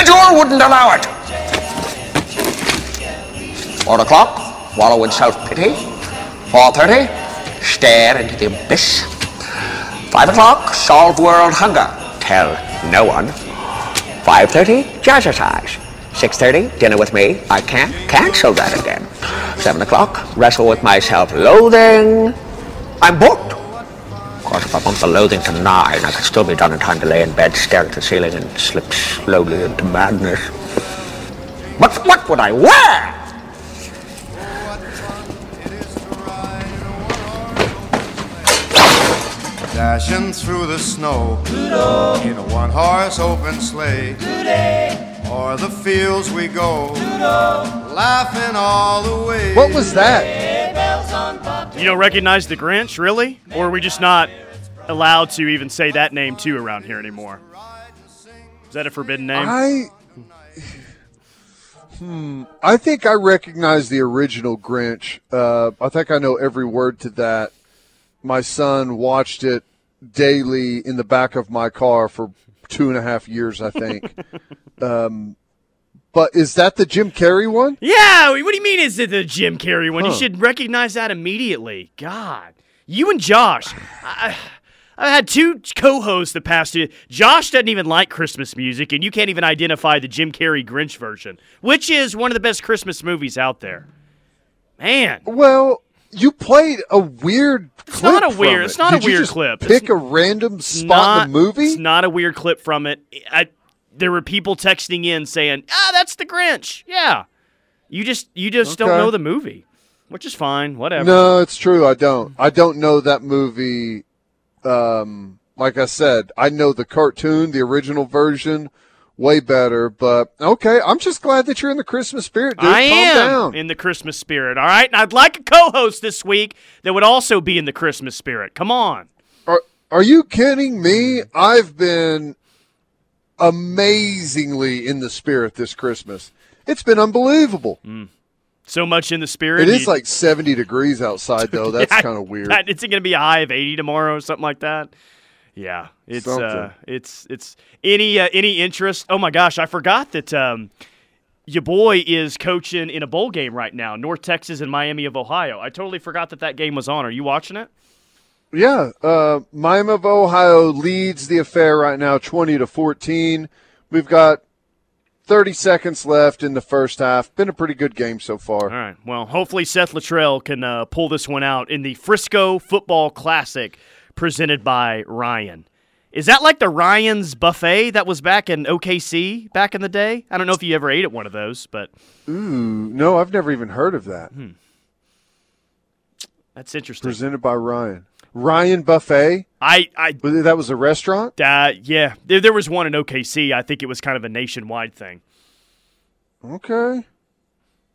schedule wouldn't allow it. Four o'clock, wallow in self-pity. Four thirty, stare into the abyss. Five o'clock, solve world hunger. Tell no one. Five thirty, jazzercise. Six thirty, dinner with me. I can't cancel that again. Seven o'clock, wrestle with my self-loathing. I'm booked. Of course, if I bump the loathing to nine, I could still be done in time to lay in bed, stare at the ceiling, and slip slowly into madness. But what would I wear? Dashing through the snow in a one horse open sleigh. O'er the fields we go, laughing all the way. What was that? You don't recognize the Grinch, really? Or are we just not allowed to even say that name too around here anymore? Is that a forbidden name? I. Hmm. I think I recognize the original Grinch. Uh, I think I know every word to that. My son watched it daily in the back of my car for two and a half years, I think. um, but is that the Jim Carrey one? Yeah, what do you mean is it the Jim Carrey one? You should recognize that immediately. God. You and Josh. I, I had two co-hosts the past two. Josh doesn't even like Christmas music, and you can't even identify the Jim Carrey Grinch version, which is one of the best Christmas movies out there. Man, Well, you played a weird clip. It's not a weird- it. it's not a Did you weird just clip. Pick It's a random spot not, in the movie. It's not a weird clip from it. I, there were people texting in saying, "Ah, that's the Grinch." Yeah, you just you just don't know the movie, which is fine. Whatever. No, it's true. I don't. I don't know that movie. Um, like I said, I know the cartoon, the original version, way better. But okay, I'm just glad that you're in the Christmas spirit, dude. I Calm am down. in the Christmas spirit. All right, and I'd like a co-host this week that would also be in the Christmas spirit. Come on. Are Are you kidding me? I've been amazingly in the spirit this Christmas. It's been unbelievable. So much in the spirit. It is like 70 degrees outside, though. That's Yeah, kind of weird. that- It's going to be a high of 80 tomorrow or something like that. Yeah, it's uh, it's it's any uh, any interest. Oh my gosh, I forgot that um, your boy is coaching in a bowl game right now, North Texas and Miami of Ohio. I totally forgot that that game was on. Are you watching it? Yeah, uh, Miami of Ohio leads the affair right now, twenty to fourteen. We've got thirty seconds left in the first half. Been a pretty good game so far. right. Well, hopefully Seth Littrell can uh, pull this one out in the Frisco Football Classic presented by Ryan. Is that like the Ryan's buffet that was back in OKC back in the day? I don't know if you ever ate at one of those, but Ooh, no, I've never even heard of that. Hmm. that's interesting. Presented by Ryan. Ryan Buffet. I, I, That was a restaurant. uh, yeah, there, there was one in OKC. I think it was kind of a nationwide thing. Okay.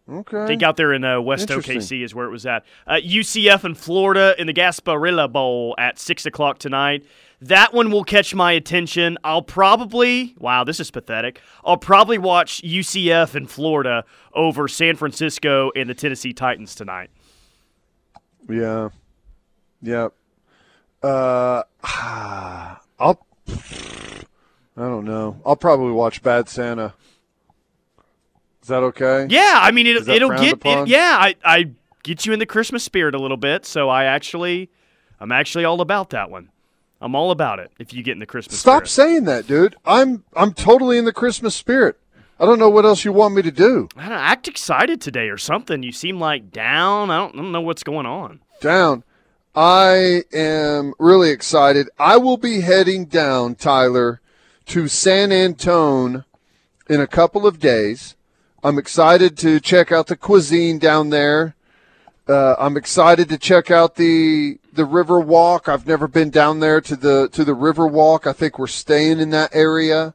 Okay. I think out there in uh, West OKC is where it was at. Uh, UCF in Florida in the Gasparilla Bowl at 6 o'clock tonight. That one will catch my attention. I'll probably, wow, this is pathetic. I'll probably watch UCF in Florida over San Francisco and the Tennessee Titans tonight. Yeah. Yep. Uh, I'll. I don't know. I'll probably watch Bad Santa. Is that okay? Yeah, I mean, it, it'll get, it, yeah, I, I get you in the Christmas spirit a little bit. So I actually, I'm actually all about that one. I'm all about it if you get in the Christmas spirit. Stop spirit. saying that, dude. I'm I'm totally in the Christmas spirit. I don't know what else you want me to do. I don't act excited today or something. You seem like down. I don't, I don't know what's going on. Down. I am really excited. I will be heading down, Tyler, to San Antone in a couple of days. I'm excited to check out the cuisine down there. Uh, I'm excited to check out the the River Walk. I've never been down there to the to the River Walk. I think we're staying in that area.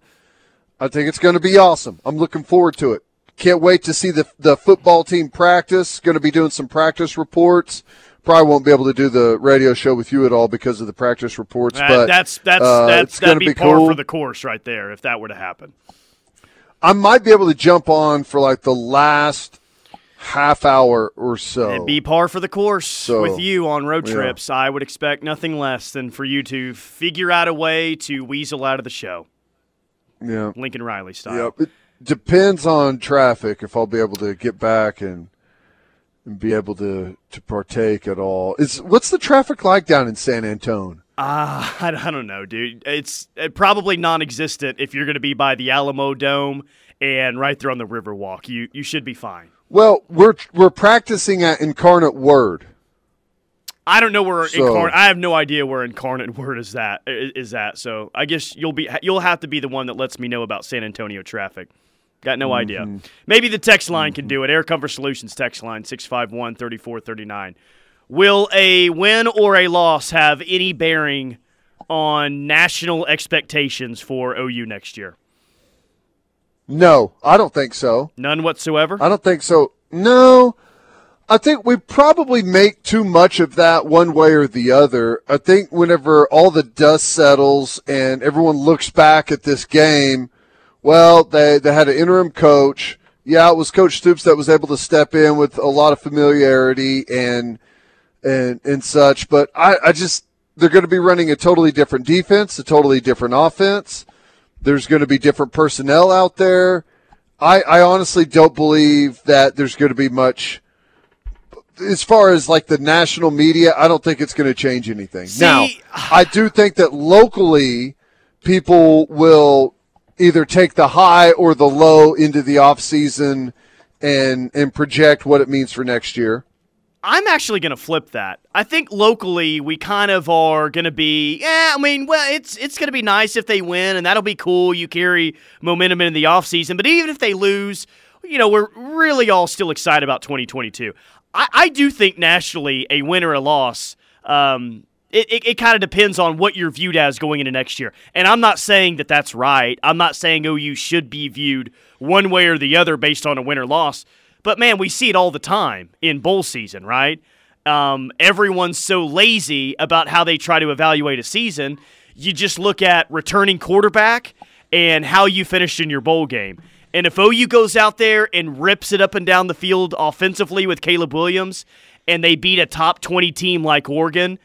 I think it's going to be awesome. I'm looking forward to it. Can't wait to see the the football team practice. Going to be doing some practice reports. Probably won't be able to do the radio show with you at all because of the practice reports. That- but that's that's uh, that's going that'd to be, be par cool. for the course right there if that were to happen. I might be able to jump on for like the last half hour or so. It'd be par for the course So, with you on road yeah. trips. I would expect nothing less than for you to figure out a way to weasel out of the show. Yeah. Lincoln Riley style. Yep. It depends on traffic if I'll be able to get back and and be able to to partake at all. Is what's the traffic like down in San Antone? Ah, I, I don't know, dude. It's uh, probably non-existent if you're going to be by the Alamo Dome and right there on the Riverwalk. You you should be fine. Well, we're we're practicing at Incarnate Word. I don't know where So- incarnate. I have no idea where incarnate word is that is that. So I guess you'll be you'll have to be the one that lets me know about San Antonio traffic. Got no idea. Mm-hmm. Maybe the text line can do it. Air Comfort Solutions text line 651-3439. Will a win or a loss have any bearing on national expectations for OU next year? No, I don't think so. None whatsoever. I don't think so. No, I think we probably make too much of that one way or the other. I think whenever all the dust settles and everyone looks back at this game, well, they, they had an interim coach. Yeah, it was Coach Stoops that was able to step in with a lot of familiarity and and and such. But I, I just they're going to be running a totally different defense, a totally different offense. There's going to be different personnel out there. I, I honestly don't believe that there's going to be much as far as like the national media. I don't think it's going to change anything. See- now, I do think that locally people will either take the high or the low into the off season and and project what it means for next year. I'm actually going to flip that. I think locally we kind of are going to be, yeah, I mean, well, it's it's going to be nice if they win and that'll be cool. You carry momentum in the offseason, but even if they lose, you know, we're really all still excited about 2022. I, I do think nationally a win or a loss um, it, it, it kind of depends on what you're viewed as going into next year. And I'm not saying that that's right. I'm not saying OU should be viewed one way or the other based on a win or loss. But man, we see it all the time in bowl season, right? Um, everyone's so lazy about how they try to evaluate a season. You just look at returning quarterback and how you finished in your bowl game. And if OU goes out there and rips it up and down the field offensively with Caleb Williams and they beat a top 20 team like Oregon,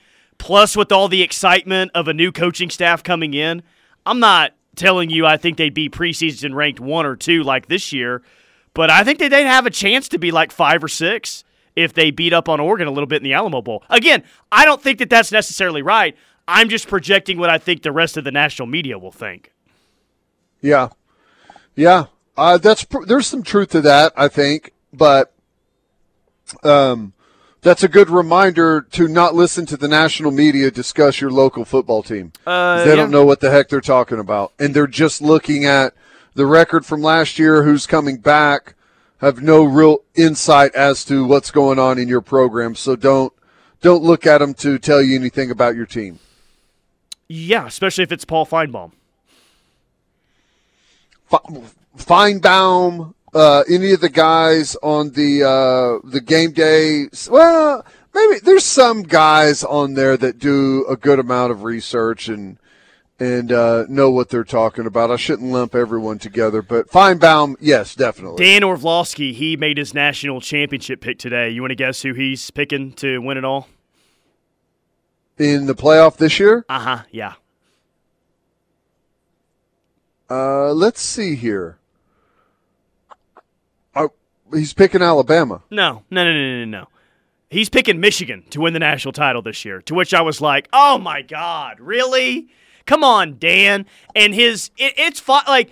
plus with all the excitement of a new coaching staff coming in, I'm not telling you I think they'd be preseason ranked one or two like this year, but I think that they'd have a chance to be like five or six if they beat up on Oregon a little bit in the Alamo Bowl. Again, I don't think that that's necessarily right. I'm just projecting what I think the rest of the national media will think. Yeah, yeah. Uh, that's there's some truth to that, I think, but um, that's a good reminder to not listen to the national media discuss your local football team. Uh, 'Cause they yeah. don't know what the heck they're talking about, and they're just looking at the record from last year, who's coming back, have no real insight as to what's going on in your program. So don't don't look at them to tell you anything about your team. Yeah, especially if it's Paul Finebaum. Fe- Finebaum, uh, any of the guys on the uh, the game day. Well, maybe there's some guys on there that do a good amount of research and and uh, know what they're talking about. I shouldn't lump everyone together, but Finebaum, yes, definitely. Dan Orlovsky, he made his national championship pick today. You want to guess who he's picking to win it all? In the playoff this year, Uh huh. Yeah. uh, let's see here. He's picking Alabama. No, no, no, no, no, no. He's picking Michigan to win the national title this year. To which I was like, "Oh my god, really? Come on, Dan!" And his it, it's like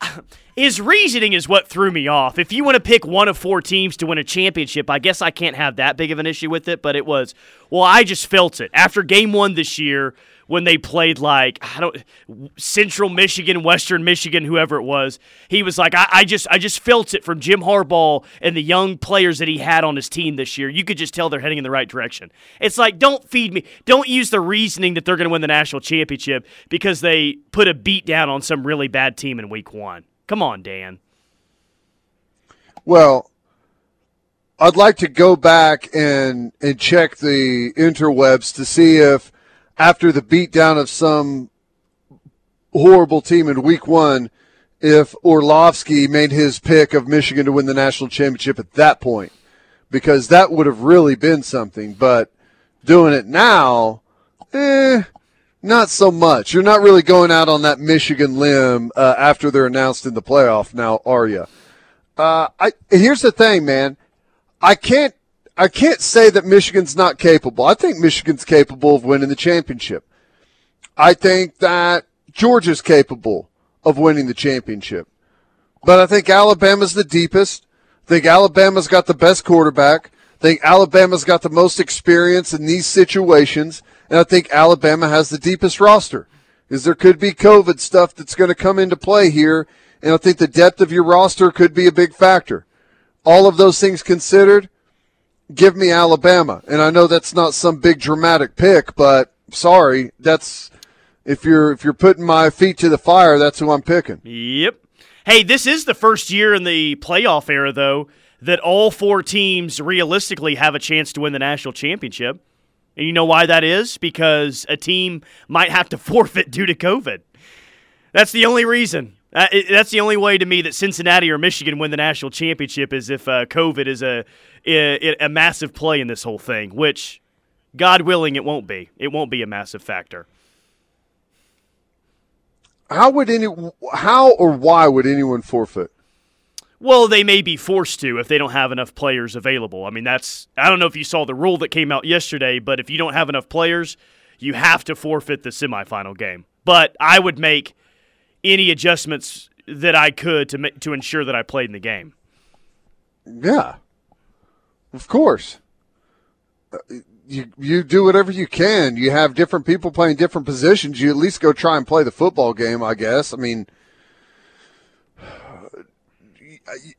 his reasoning is what threw me off. If you want to pick one of four teams to win a championship, I guess I can't have that big of an issue with it. But it was, well, I just felt it after Game One this year when they played like I don't Central Michigan, Western Michigan, whoever it was. He was like, I, I just I just felt it from Jim Harbaugh and the young players that he had on his team this year. You could just tell they're heading in the right direction. It's like don't feed me, don't use the reasoning that they're going to win the national championship because they put a beat down on some really bad team in Week One. Come on, Dan. Well, I'd like to go back and and check the interwebs to see if after the beatdown of some horrible team in week one, if Orlovsky made his pick of Michigan to win the national championship at that point, because that would have really been something. But doing it now, eh, Not so much. You're not really going out on that Michigan limb uh, after they're announced in the playoff now, are you? Uh, I here's the thing, man. I can't I can't say that Michigan's not capable. I think Michigan's capable of winning the championship. I think that Georgia's capable of winning the championship. But I think Alabama's the deepest. I think Alabama's got the best quarterback. I think Alabama's got the most experience in these situations. And I think Alabama has the deepest roster. Because there could be COVID stuff that's going to come into play here. And I think the depth of your roster could be a big factor. All of those things considered, give me Alabama. And I know that's not some big dramatic pick, but sorry, that's if you're if you're putting my feet to the fire, that's who I'm picking. Yep. Hey, this is the first year in the playoff era though that all four teams realistically have a chance to win the national championship. And you know why that is? Because a team might have to forfeit due to COVID. That's the only reason. Uh, it, that's the only way to me that Cincinnati or Michigan win the national championship is if uh, COVID is a, a, a massive play in this whole thing, which, God willing, it won't be. It won't be a massive factor. How would any? How or why would anyone forfeit? Well, they may be forced to if they don't have enough players available. I mean, that's I don't know if you saw the rule that came out yesterday, but if you don't have enough players, you have to forfeit the semifinal game. But I would make any adjustments that I could to make, to ensure that I played in the game. Yeah, of course. Uh, you you do whatever you can. You have different people playing different positions. You at least go try and play the football game. I guess. I mean,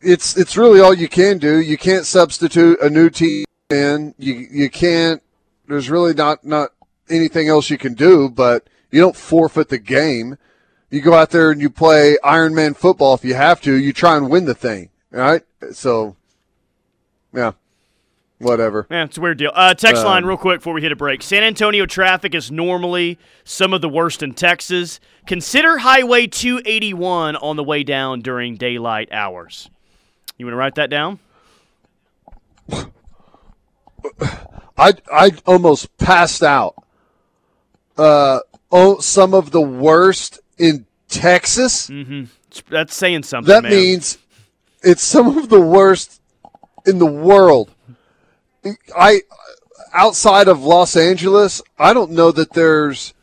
it's it's really all you can do. You can't substitute a new team in. You you can't. There's really not not anything else you can do. But you don't forfeit the game you go out there and you play Iron Man football if you have to. You try and win the thing, right? So, yeah, whatever. Yeah, it's a weird deal. Uh, text um, line, real quick before we hit a break. San Antonio traffic is normally some of the worst in Texas. Consider Highway 281 on the way down during daylight hours. You want to write that down? I I almost passed out. Uh, oh, some of the worst in Texas. Mm-hmm. That's saying something. That man. means it's some of the worst in the world. I outside of Los Angeles, I don't know that there's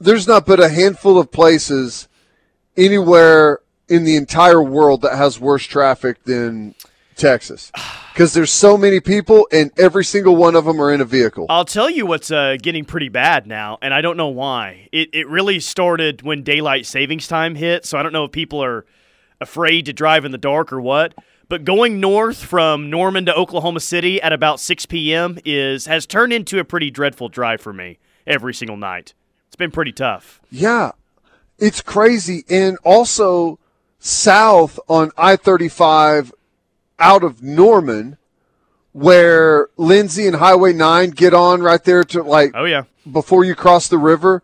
there's not but a handful of places anywhere in the entire world that has worse traffic than Texas because there's so many people and every single one of them are in a vehicle. I'll tell you what's uh, getting pretty bad now, and I don't know why. It it really started when daylight savings time hit, so I don't know if people are afraid to drive in the dark or what. But going north from Norman to Oklahoma City at about 6 p.m. is has turned into a pretty dreadful drive for me every single night. It's been pretty tough. Yeah, it's crazy, and also south on I-35 out of Norman where Lindsay and Highway 9 get on right there to like Oh yeah. before you cross the river.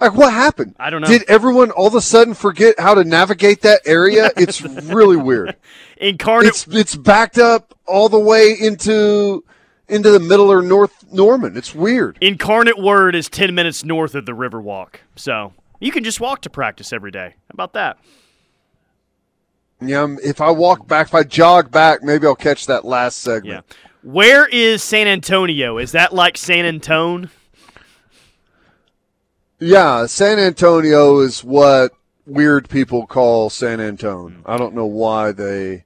Like what happened? I don't know. Did everyone all of a sudden forget how to navigate that area? It's really weird. Incarnate It's it's backed up all the way into into the middle or North Norman. It's weird. Incarnate Word is 10 minutes north of the Riverwalk. So, you can just walk to practice every day. How about that? Yeah, um, if I walk back, if I jog back, maybe I'll catch that last segment. Yeah. Where is San Antonio? Is that like San Antone? Yeah, San Antonio is what weird people call San Antone. I don't know why they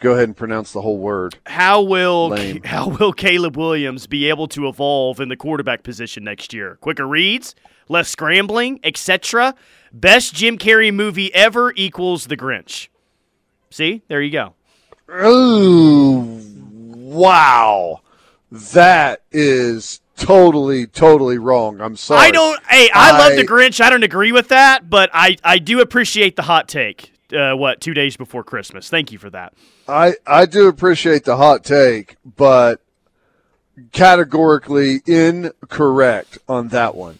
go ahead and pronounce the whole word. How will Lame. how will Caleb Williams be able to evolve in the quarterback position next year? Quicker reads, less scrambling, etc. Best Jim Carrey movie ever equals The Grinch. See, there you go. Ooh, wow. That is totally, totally wrong. I'm sorry. I don't. Hey, I, love The Grinch. I don't agree with that, but I I do appreciate the hot take. Uh, what two days before Christmas? Thank you for that. I, I do appreciate the hot take, but categorically incorrect on that one.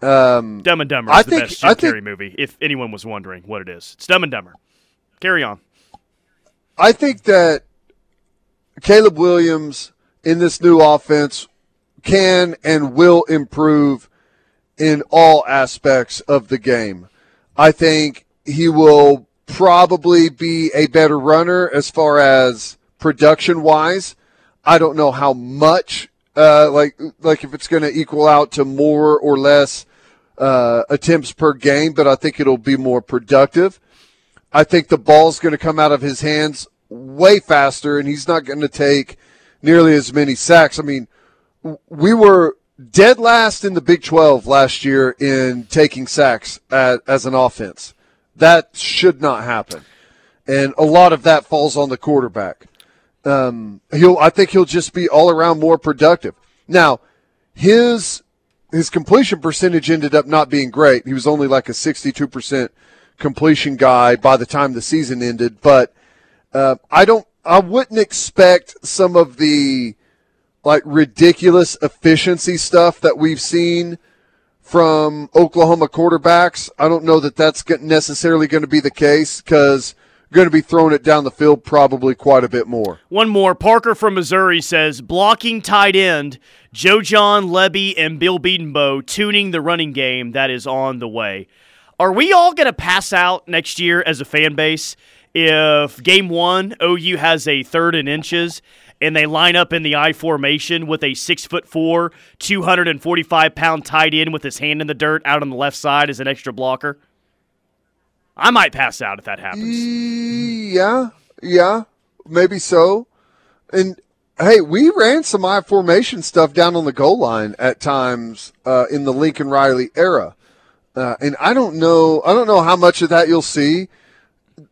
Um, Dumb and Dumber is I the think- best Jim I think- movie. If anyone was wondering what it is, it's Dumb and Dumber. Carry on. I think that Caleb Williams in this new offense can and will improve in all aspects of the game. I think he will probably be a better runner as far as production wise. I don't know how much, uh, like, like if it's going to equal out to more or less, uh, attempts per game, but I think it'll be more productive. I think the ball's going to come out of his hands way faster and he's not going to take nearly as many sacks. I mean, we were dead last in the Big 12 last year in taking sacks at, as an offense. That should not happen. And a lot of that falls on the quarterback. Um, he'll, I think he'll just be all around more productive. Now, his, his completion percentage ended up not being great. He was only like a 62% completion guy by the time the season ended, but, uh, I don't, I wouldn't expect some of the, like ridiculous efficiency stuff that we've seen from Oklahoma quarterbacks. I don't know that that's necessarily going to be the case because going to be throwing it down the field probably quite a bit more. One more. Parker from Missouri says blocking tight end, Joe Jon, Lebby, and Bill Bedenbaugh tuning the running game that is on the way. Are we all going to pass out next year as a fan base if game one OU has a third and inches and they line up in the I formation with a six foot four, 245 pound tight end with his hand in the dirt out on the left side as an extra blocker? I might pass out if that happens. Yeah, yeah, maybe so. And hey, we ran some I formation stuff down on the goal line at times uh, in the Lincoln Riley era, uh, and I don't know, I don't know how much of that you'll see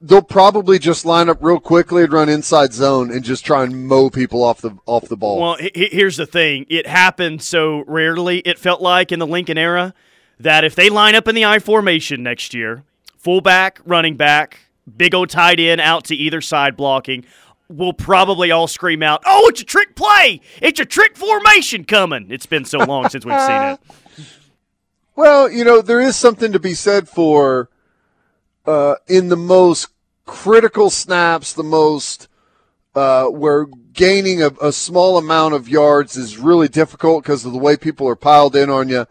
they'll probably just line up real quickly and run inside zone and just try and mow people off the off the ball. Well, here's the thing: it happened so rarely. It felt like in the Lincoln era that if they line up in the I formation next year, fullback, running back, big old tight end out to either side blocking. We'll probably all scream out, "Oh, it's a trick play! It's a trick formation coming!" It's been so long since we've seen it. Well, you know, there is something to be said for uh, in the most critical snaps, the most uh, where gaining a, a, small amount of yards is really difficult because of the way people are piled in on you.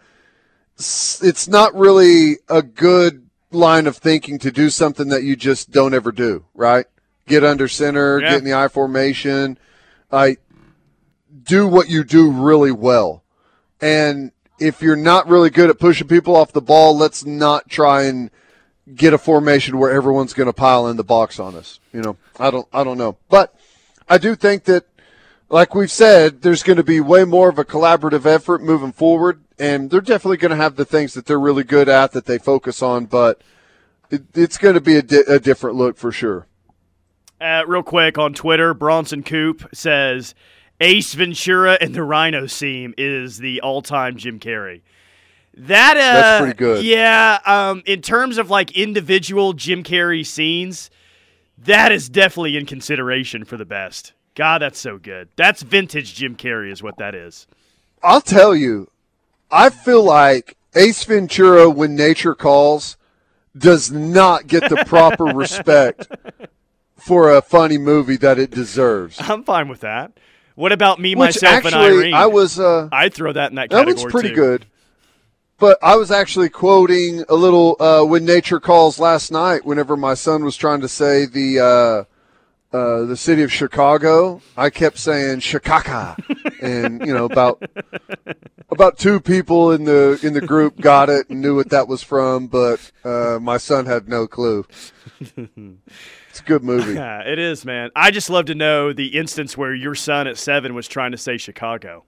It's not really a good line of thinking to do something that you just don't ever do, right? Get under center, yeah. get in the I formation. I do what you do really well. And if you're not really good at pushing people off the ball, let's not try and get a formation where everyone's going to pile in the box on us. You know, I don't, I don't know, but I do think that, like we've said, there's going to be way more of a collaborative effort moving forward, and they're definitely going to have the things that they're really good at that they focus on, but it, it's going to be a, di- a different look for sure. Uh, real quick on Twitter, Bronson Coop says Ace Ventura and the Rhino scene is the all-time Jim Carrey. That uh, that's pretty good. Yeah, um, in terms of like individual Jim Carrey scenes, that is definitely in consideration for the best. God, that's so good. That's vintage Jim Carrey, is what that is. I'll tell you, I feel like Ace Ventura, when nature calls, does not get the proper respect for a funny movie that it deserves. I'm fine with that. What about me, myself, actually, and Irene? I was. Uh, I'd throw that in that category. That was pretty too. good. But I was actually quoting a little uh, when nature calls last night. Whenever my son was trying to say the uh, uh, the city of Chicago, I kept saying Chicago, and you know about about two people in the in the group got it and knew what that was from, but uh, my son had no clue. It's a good movie. Yeah, it is, man. I just love to know the instance where your son at seven was trying to say Chicago.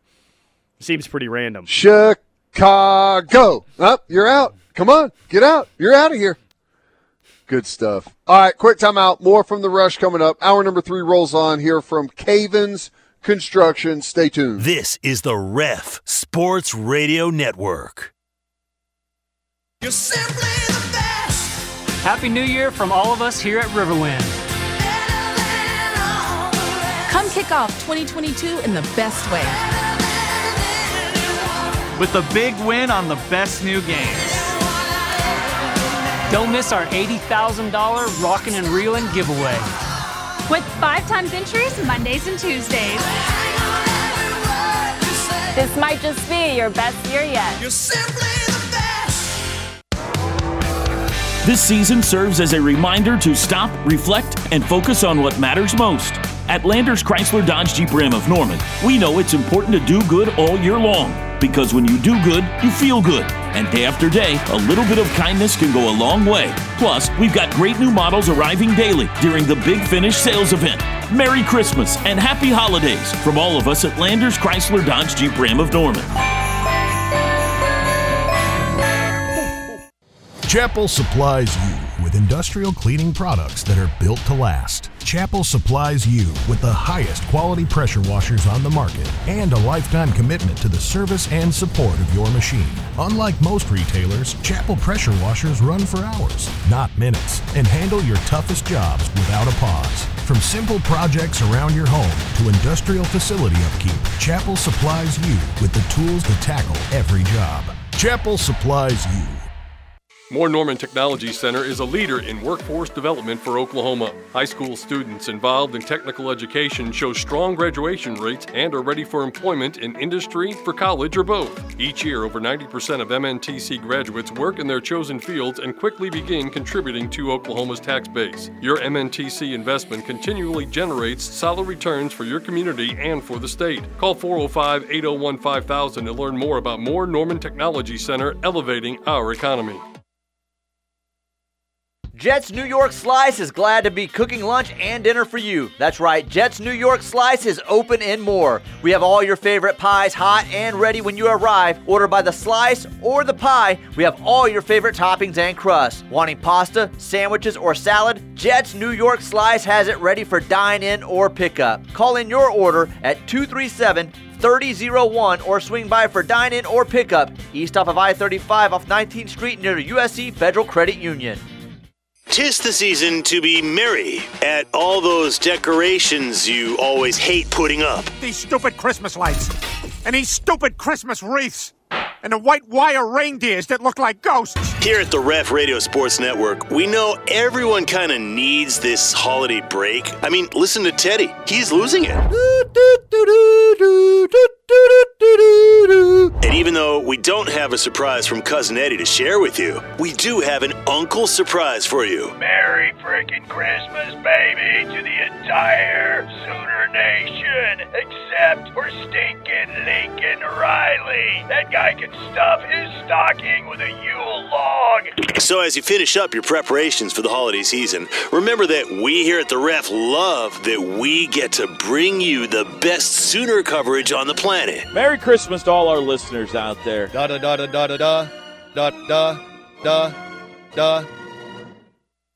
Seems pretty random. Chicago. Chicago. Up, you're out. Come on, get out. You're out of here. Good stuff. All right, quick timeout. More from the rush coming up. Hour number three rolls on here from Cavens Construction. Stay tuned. This is the Ref Sports Radio Network. You're simply the best. Happy New Year from all of us here at Riverwind. Come kick off 2022 in the best way with a big win on the best new games. Don't miss our $80,000 Rockin' and Reelin' giveaway. With five times entries Mondays and Tuesdays. This might just be your best year yet. This season serves as a reminder to stop, reflect, and focus on what matters most. At Landers Chrysler Dodge Jeep Ram of Norman, we know it's important to do good all year long because when you do good, you feel good. And day after day, a little bit of kindness can go a long way. Plus, we've got great new models arriving daily during the Big Finish sales event. Merry Christmas and Happy Holidays from all of us at Landers Chrysler Dodge Jeep Ram of Norman. Chapel supplies you with industrial cleaning products that are built to last. Chapel supplies you with the highest quality pressure washers on the market and a lifetime commitment to the service and support of your machine. Unlike most retailers, Chapel pressure washers run for hours, not minutes, and handle your toughest jobs without a pause. From simple projects around your home to industrial facility upkeep, Chapel supplies you with the tools to tackle every job. Chapel supplies you. Moore Norman Technology Center is a leader in workforce development for Oklahoma. High school students involved in technical education show strong graduation rates and are ready for employment in industry, for college, or both. Each year, over 90% of MNTC graduates work in their chosen fields and quickly begin contributing to Oklahoma's tax base. Your MNTC investment continually generates solid returns for your community and for the state. Call 405 801 5000 to learn more about Moore Norman Technology Center elevating our economy. Jets New York Slice is glad to be cooking lunch and dinner for you. That's right, Jets New York Slice is open and more. We have all your favorite pies hot and ready when you arrive. Order by the slice or the pie. We have all your favorite toppings and crusts. Wanting pasta, sandwiches, or salad? Jets New York Slice has it ready for dine in or pickup. Call in your order at 237 3001 or swing by for dine in or pickup east off of I 35 off 19th Street near the USC Federal Credit Union. Tis the season to be merry at all those decorations you always hate putting up. These stupid Christmas lights, and these stupid Christmas wreaths, and the white wire reindeers that look like ghosts. Here at the Ref Radio Sports Network, we know everyone kind of needs this holiday break. I mean, listen to Teddy. He's losing it. And even though we don't have a surprise from Cousin Eddie to share with you, we do have an uncle surprise for you. Merry freaking Christmas, baby, to the entire Sooner Nation, except for stinking Lincoln Riley. That guy can stuff his stocking with a Yule log. So, as you finish up your preparations for the holiday season, remember that we here at the Ref love that we get to bring you the best Sooner coverage on the planet. Merry Christmas to all our listeners out there. Da da da da da da da da da da da.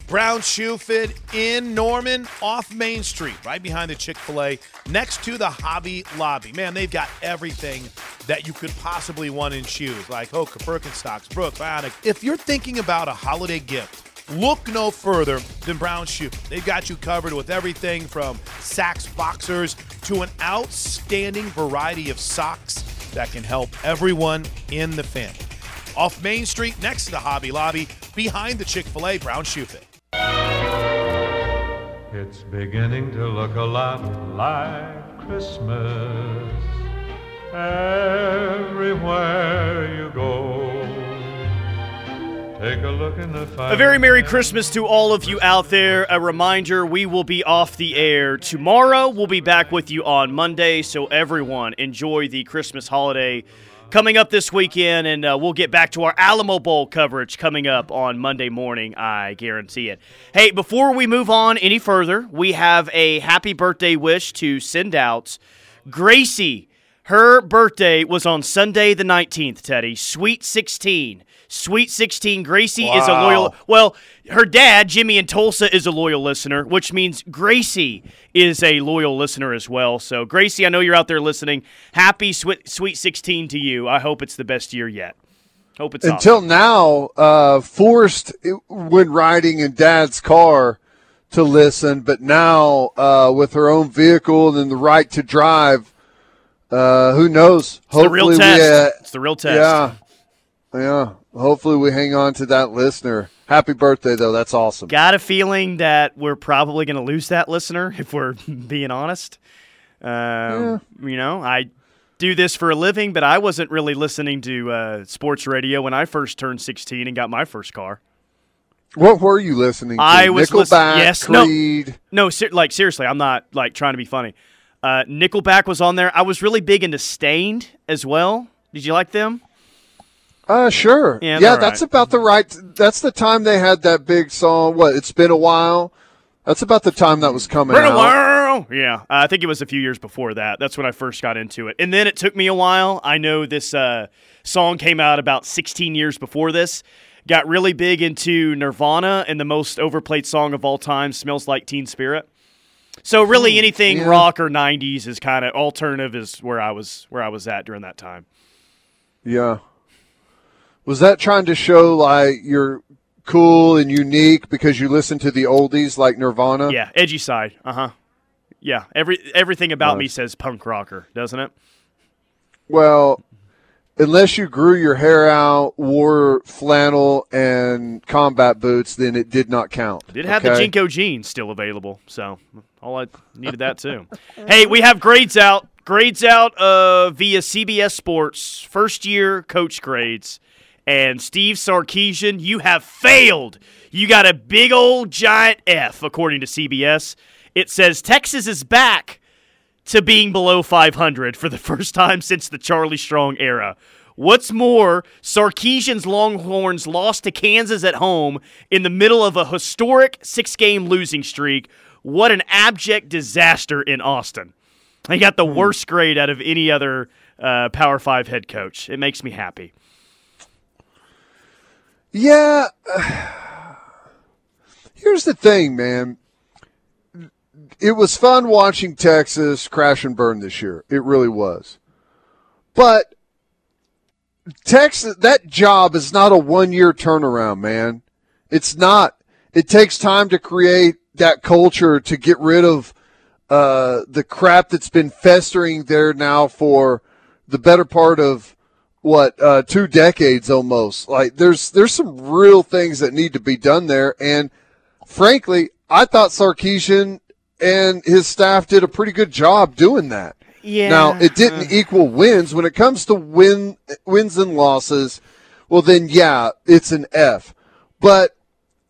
Brown Shoe Fit in Norman off Main Street, right behind the Chick fil A, next to the Hobby Lobby. Man, they've got everything that you could possibly want in shoes, like Hoka, Birkenstocks, Brooks, Bionic. If you're thinking about a holiday gift, look no further than Brown Shoe. They've got you covered with everything from Saxx boxers to an outstanding variety of socks that can help everyone in the family. Off Main Street, next to the Hobby Lobby, behind the Chick fil A Brown Shoe Fit. It's beginning to look a lot like Christmas everywhere you go. Take a look in the A very Merry Christmas to all of you out there. A reminder we will be off the air tomorrow. We'll be back with you on Monday. So, everyone, enjoy the Christmas holiday coming up this weekend. And uh, we'll get back to our Alamo Bowl coverage coming up on Monday morning. I guarantee it. Hey, before we move on any further, we have a happy birthday wish to send out. Gracie, her birthday was on Sunday the 19th, Teddy. Sweet 16. Sweet 16. Gracie is a loyal. Well, her dad, Jimmy in Tulsa, is a loyal listener, which means Gracie is a loyal listener as well. So, Gracie, I know you're out there listening. Happy Sweet, sweet 16 to you. I hope it's the best year yet. Hope it's Until awesome. now, uh, forced when riding in dad's car to listen, but now uh, with her own vehicle and the right to drive, uh, who knows? It's the real we, test. uh, It's the real test. Yeah, yeah. Hopefully, we hang on to that listener. Happy birthday, though. That's awesome. Got a feeling that we're probably going to lose that listener if we're being honest. Um, You know, I do this for a living, but I wasn't really listening to uh, sports radio when I first turned 16 and got my first car. What were you listening to? I was Nickelback, listen- yes, Creed. No, no, ser- like seriously, I'm not like trying to be funny. Uh, Nickelback was on there. I was really big into Staind as well. Did you like them? Uh, sure. Yeah, Yeah, that's right. about the right. That's the time they had that big song. What? It's been a while. That's about the time that was coming Been a while. Yeah, uh, I think it was a few years before that. That's when I first got into it, and then it took me a while. I know this uh, song came out about 16 years before this. Got really big into Nirvana and the most overplayed song of all time, "Smells Like Teen Spirit." So really, anything yeah. rock or '90s is kind of alternative is where I was where I was at during that time. Yeah. Was that trying to show like you're cool and unique because you listen to the oldies like Nirvana? Yeah, edgy side. Uh huh. Yeah, every everything about me says punk rocker, doesn't it? Well, unless you grew your hair out, wore flannel and combat boots, then it did not count. Did have okay? the JNCO jeans still available, so all I needed that too. hey, we have grades out. Grades out uh, via CBS Sports. First year coach grades. And Steve Sarkisian, you have failed. You got a big old giant F, according to CBS. It says Texas is back to being below 500 for the first time since the Charlie Strong era. What's more, Sarkisian's Longhorns lost to Kansas at home in the middle of a historic six game losing streak. What an abject disaster in Austin. He got the worst grade out of any other uh, Power Five head coach. It makes me happy. Yeah. Here's the thing, man. It was fun watching Texas crash and burn this year. It really was. But Texas, that job is not a one year turnaround, man. It's not. It takes time to create that culture to get rid of uh, the crap that's been festering there now for the better part of what uh, two decades almost. Like there's there's some real things that need to be done there, and frankly, I thought Sarkisian and his staff did a pretty good job doing that. Yeah. Now it didn't equal wins when it comes to win wins and losses. Well, then yeah, it's an F. But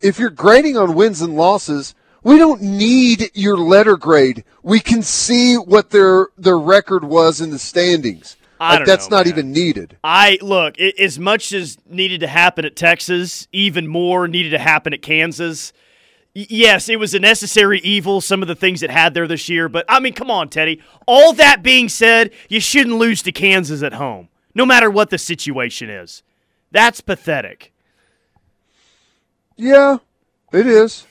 if you're grading on wins and losses, we don't need your letter grade. We can see what their their record was in the standings. Like, that's know, not man. even needed. I look i as much as needed to happen at Texas, even more needed to happen at Kansas. Y- yes, it was a necessary evil. Some of the things it had there this year, but I mean, come on, Teddy. All that being said, you shouldn't lose to Kansas at home, no matter what the situation is. That's pathetic. Yeah, it is.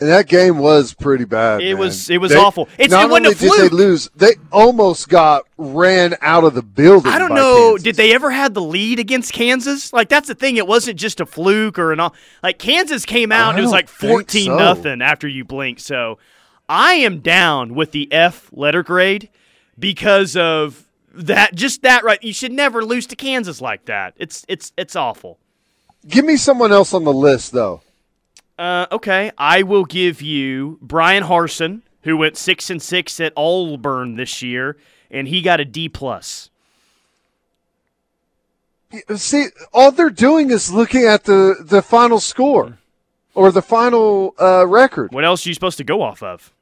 And that game was pretty bad. It man. was- it was They- awful. It's- not it wasn't only did they lose, they almost got ran out of the building. I don't know. Kansas. Did they ever had the lead against Kansas? Like that's the thing. It wasn't just a fluke or an all. Like Kansas came out and it was like fourteen so. nothing after you blink. So I am down with the F letter grade because of that. Just that right. You should never lose to Kansas like that. It's it's it's awful. Give me someone else on the list, though. Uh, okay, I will give you Bryan Harsin, who went six and six at Auburn this year, and he got a D plus. See, all they're doing is looking at the the final score or the final uh, record. What else are you supposed to go off of?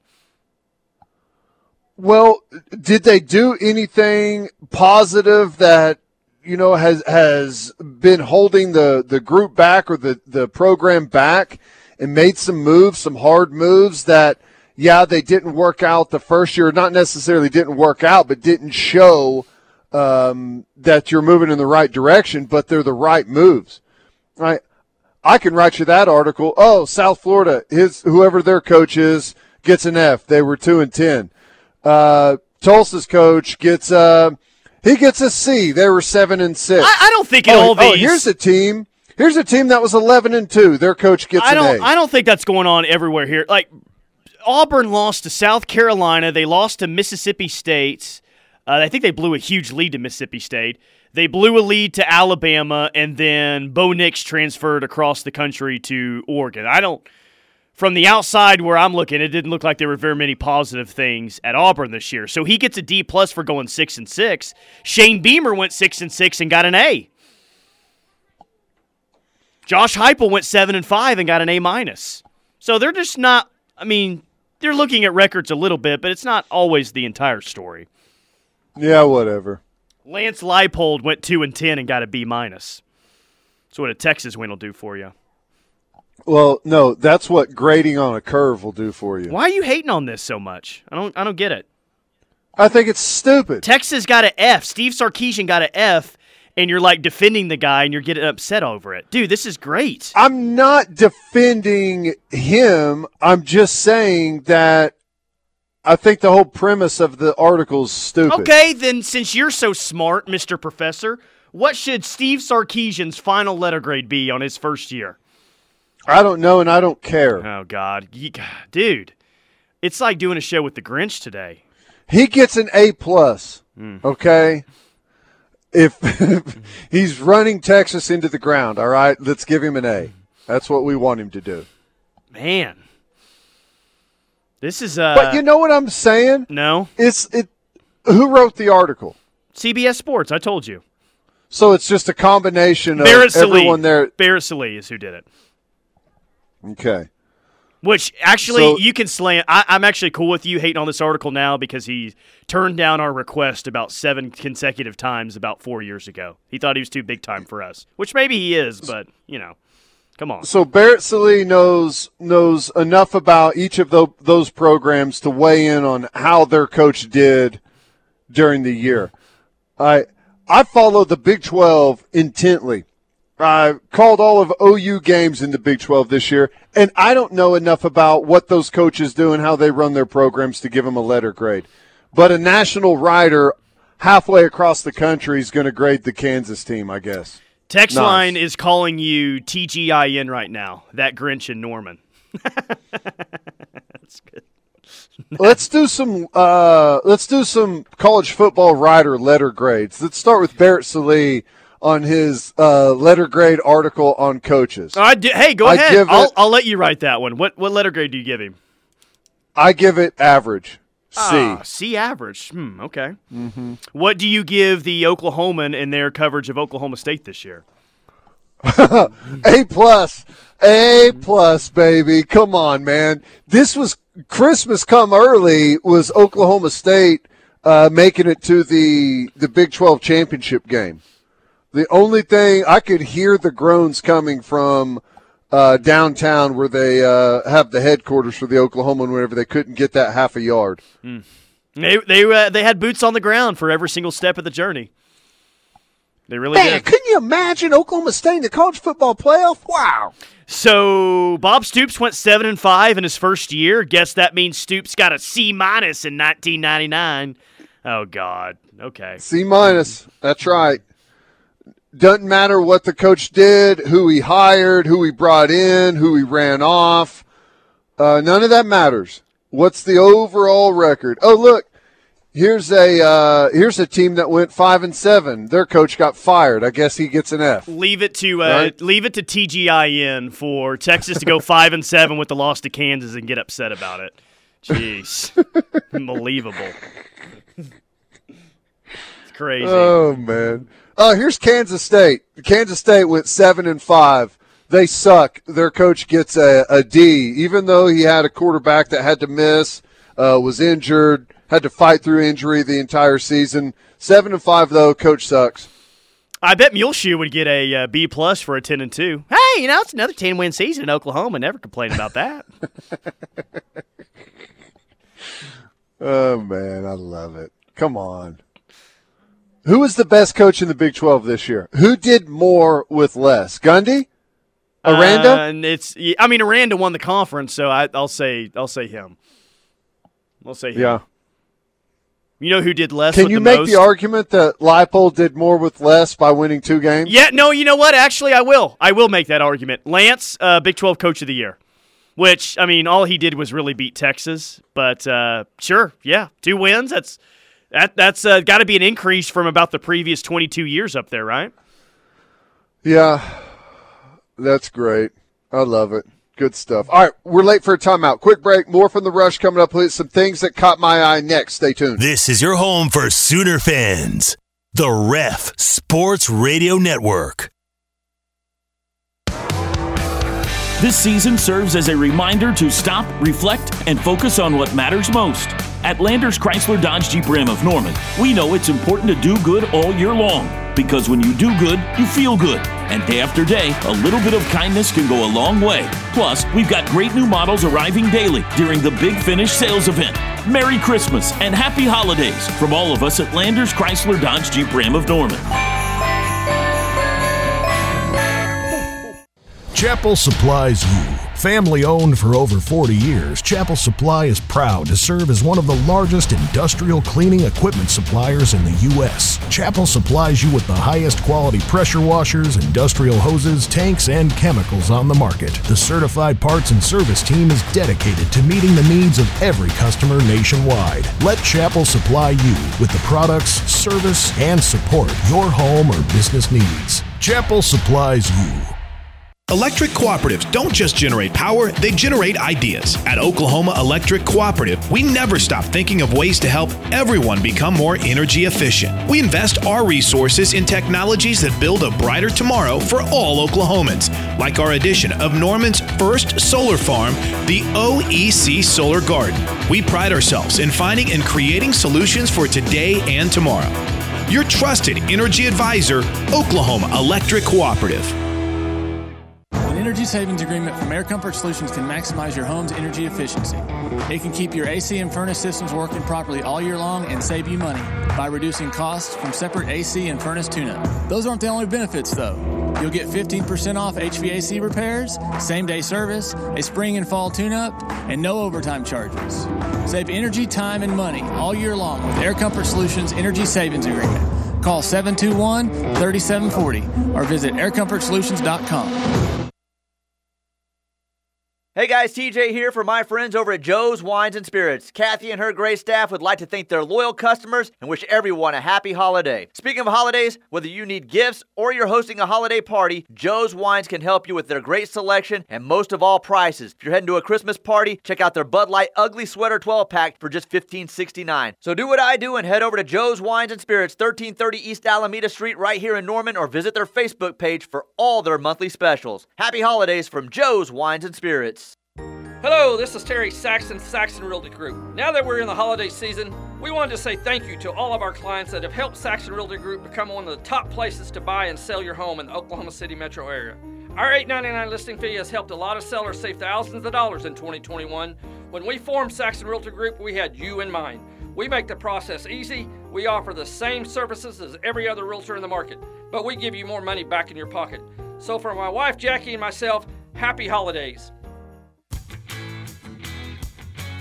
Well, did they do anything positive that you know has has been holding the the group back or the the program back and made some moves, some hard moves that yeah they didn't work out the first year, not necessarily didn't work out, but didn't show um, that you're moving in the right direction, but they're the right moves, right? I can write you that article. Oh, South Florida, his whoever their coach is gets an F. They were two and ten. Uh, Tulsa's coach gets uh, he gets a C. They were seven and six. I, I don't think in oh, all oh, here's a team. Here's a team that was eleven and two. Their coach gets I an don't. A. I don't think that's going on everywhere here. Like Auburn lost to South Carolina. They lost to Mississippi State. Uh, I think they blew a huge lead to Mississippi State. They blew a lead to Alabama, and then Bo Nix transferred across the country to Oregon. I don't. From the outside where I'm looking, it didn't look like there were very many positive things at Auburn this year. So he gets a D plus for going six and six. Shane Beamer went six and six and got an A. Josh Heupel went seven and five and got an A minus. So they're just not. I mean, they're looking at records a little bit, but it's not always the entire story. Yeah, whatever. Lance Leipold went two and ten and got a B minus. So what a Texas win will do for you. Well, no, that's what grading on a curve will do for you. Why are you hating on this so much? I don't. I don't get it. I think it's stupid. Texas got an F. Steve Sarkisian got an F, and you're like defending the guy, and you're getting upset over it, dude. This is great. I'm not defending him. I'm just saying that I think the whole premise of the article is stupid. Okay, then since you're so smart, Mr. Professor, what should Steve Sarkisian's final letter grade be on his first year? I don't know, and I don't care. Oh God, dude, it's like doing a show with the Grinch today. He gets an A plus. Hmm. Okay. If he's running Texas into the ground, all right, let's give him an A. That's what we want him to do. Man, this is uh. but you know what I'm saying? no It's it. Who wrote the article? CBS Sports. I told you. So it's just a combination of Barrett everyone there. Barrett Sallee is who did it. Okay. Which actually So- you can slam. I, I'm actually cool with you hating on this article now because he turned down our request about seven consecutive times about four years ago. He thought he was too big time for us, which maybe he is, but you know, come on. So Barrett Sallee knows knows enough about each of tho- those programs to weigh in on how their coach did during the year. I I follow the Big 12 intently. I called all of OU games in the Big 12 this year, and I don't know enough about what those coaches do and how they run their programs to give them a letter grade. But a national writer halfway across the country is going to grade the Kansas team, I guess. Text Nice. line is calling you TGIN right now. That Grinch and Norman. That's good. let's do some uh, let's do some college football writer letter grades. Let's start with Barrett Sallee on his uh, letter grade article on coaches. I hey, go I ahead. I'll, it- I'll let you write that one. What what letter grade do you give him? I give it average. C. Ah, C average. Hmm. Okay. Mm-hmm. What do you give the Oklahoman in their coverage of Oklahoma State this year? A plus, A plus, baby. Come on, man. This was Christmas come early. Was Oklahoma State uh, making it to the the Big Twelve championship game? The only thing I could hear the groans coming from uh, downtown where they uh, have the headquarters for the Oklahoman. Whenever they couldn't get that half a yard. Hmm. They they uh, they had boots on the ground for every single step of the journey. They really Man, did. couldn't you imagine Oklahoma State in the college football playoff? Wow. So Bob Stoops went seven and five in his first year. Guess that means Stoops got a C minus in 1999. Oh God. Okay. C minus. That's right. Doesn't matter what the coach did, who he hired, who he brought in, who he ran off. Uh, none of that matters. What's the overall record? Oh, look, here's a uh, here's a team that went five and seven. Their coach got fired. I guess he gets an F. Leave it to uh, Right. leave it to TGIN for Texas to go five and seven with the loss to Kansas and get upset about it. Jeez, unbelievable. It's crazy. Oh man. Oh, here's Kansas State. Kansas State went seven and five. They suck. Their coach gets a, a D, even though he had a quarterback that had to miss, uh, was injured, had to fight through injury the entire season. Seven and five though, coach sucks. I bet Muleshoe would get a uh, B plus for a ten and two. Hey, you know it's another ten win season in Oklahoma. Never complain about that. Oh man, I love it. Come on. Who was the best coach in the Big Twelve this year? Who did more with less? Gundy? Aranda? Uh, and it's I mean Aranda won the conference, so I, I'll say I'll say him. I'll say him. yeah. You know who did less? Can you the make most? the argument that Leipold did more with less by winning two games? Yeah, no, you know what? Actually, I will. I will make that argument. Lance, uh, Big 12 Coach of the Year, which, I mean, all he did was really beat Texas. But uh, sure, yeah, two wins. That's that. That's uh, got to be an increase from about the previous 22 years up there, right? Yeah, that's great. I love it. Good stuff. All right, we're late for a timeout. Quick break. More from the rush coming up. With some things that caught my eye next. Stay tuned. This is your home for Sooner fans. The Ref Sports Radio Network. This season serves as a reminder to stop, reflect, and focus on what matters most. At Landers Chrysler Dodge Jeep Ram of Norman, we know it's important to do good all year long because when you do good, you feel good. And day after day, a little bit of kindness can go a long way. Plus, we've got great new models arriving daily during the Big Finish sales event. Merry Christmas and Happy Holidays from all of us at Landers Chrysler Dodge Jeep Ram of Norman. Chapel supplies you. Family owned for over 40 years, Chapel Supply is proud to serve as one of the largest industrial cleaning equipment suppliers in the U.S. Chapel supplies you with the highest quality pressure washers, industrial hoses, tanks, and chemicals on the market. The certified parts and service team is dedicated to meeting the needs of every customer nationwide. Let Chapel supply you with the products, service, and support your home or business needs. Chapel supplies you. Electric cooperatives don't just generate power, they generate ideas. At Oklahoma Electric Cooperative, we never stop thinking of ways to help everyone become more energy efficient. We invest our resources in technologies that build a brighter tomorrow for all Oklahomans, like our addition of Norman's first solar farm, the OEC Solar Garden. We pride ourselves in finding and creating solutions for today and tomorrow. Your trusted energy advisor, Oklahoma Electric Cooperative. Savings agreement from Air Comfort Solutions can maximize your home's energy efficiency. It can keep your AC and furnace systems working properly all year long and save you money by reducing costs from separate AC and furnace tune-up. Those aren't the only benefits though. You'll get 15% off HVAC repairs, same day service, a spring and fall tune up, and no overtime charges. Save energy, time, and money all year long with Air Comfort Solutions Energy Savings Agreement. Call 721 3740 or visit aircomfortsolutions.com. Hey guys, TJ here for my friends over at Joe's Wines and Spirits. Kathy and her great staff would like to thank their loyal customers and wish everyone a happy holiday. Speaking of holidays, whether you need gifts or you're hosting a holiday party, Joe's Wines can help you with their great selection and most of all prices. If you're heading to a Christmas party, check out their Bud Light Ugly Sweater 12 pack for just $15.69. So do what I do and head over to Joe's Wines and Spirits, 1330 East Alameda Street right here in Norman or visit their Facebook page for all their monthly specials. Happy holidays from Joe's Wines and Spirits. Hello, this is Terry Saxon, Saxon Realty Group. Now that we're in the holiday season, we wanted to say thank you to all of our clients that have helped Saxon Realty Group become one of the top places to buy and sell your home in the Oklahoma City metro area. Our $8.99 listing fee has helped a lot of sellers save thousands of dollars in 2021. When we formed Saxon Realty Group, we had you in mind. We make the process easy. We offer the same services as every other realtor in the market, but we give you more money back in your pocket. So for my wife Jackie and myself, happy holidays.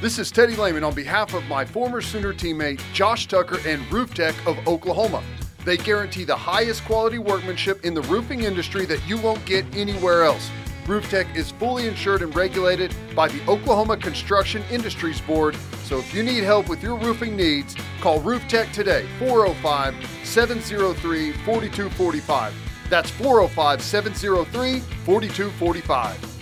This is Teddy Lehman on behalf of my former Sooner teammate Josh Tucker and Roof Tech of Oklahoma. They guarantee the highest quality workmanship in the roofing industry that you won't get anywhere else. Roof Tech is fully insured and regulated by the Oklahoma Construction Industries Board. So if you need help with your roofing needs, call Roof Tech today, 405 703 4245. That's 405 703 4245.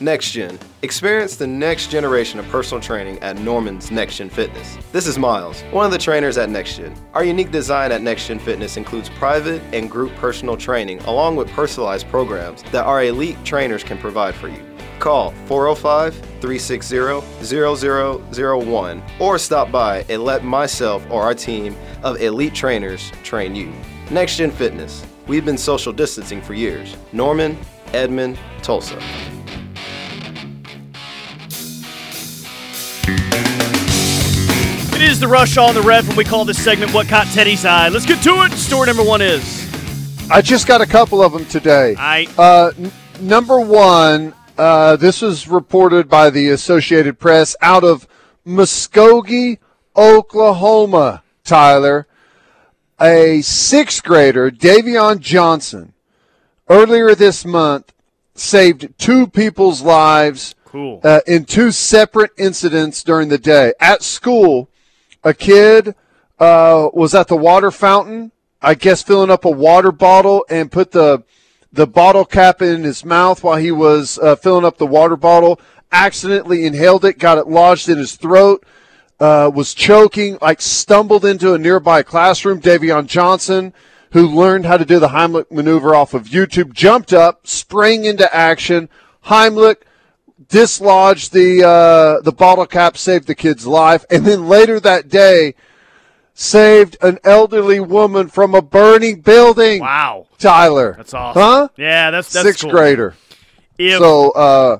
Next Gen. Experience the next generation of personal training at Norman's NextGen Fitness. This is Miles, one of the trainers at NextGen. Gen. Our unique design at NextGen Fitness includes private and group personal training along with personalized programs that our elite trainers can provide for you. Call 405 360 0001 or stop by and let myself or our team of elite trainers train you. NextGen Fitness. We've been social distancing for years. Norman, Edmond, Tulsa. It is the rush on the ref, and we call this segment "What Caught Teddy's Eye." Let's get to it. Story number one is I just got a couple of them today. I uh, n- number one. Uh, this was reported by the Associated Press out of Muskogee, Oklahoma. Tyler, a sixth grader, Davion Johnson, earlier this month saved two people's lives Cool. uh, in two separate incidents during the day. At school, a kid uh, was at the water fountain, I guess filling up a water bottle and put the the bottle cap in his mouth while he was uh, filling up the water bottle. Accidentally inhaled it, got it lodged in his throat. Uh, was choking, like stumbled into a nearby classroom. Davion Johnson, who learned how to do the Heimlich maneuver off of YouTube, jumped up, sprang into action. Heimlich dislodged the uh, the bottle cap, saved the kid's life, and then later that day saved an elderly woman from a burning building. Wow, Tyler, that's awesome. Huh? Yeah, that's that's sixth cool. grader. If- so, uh,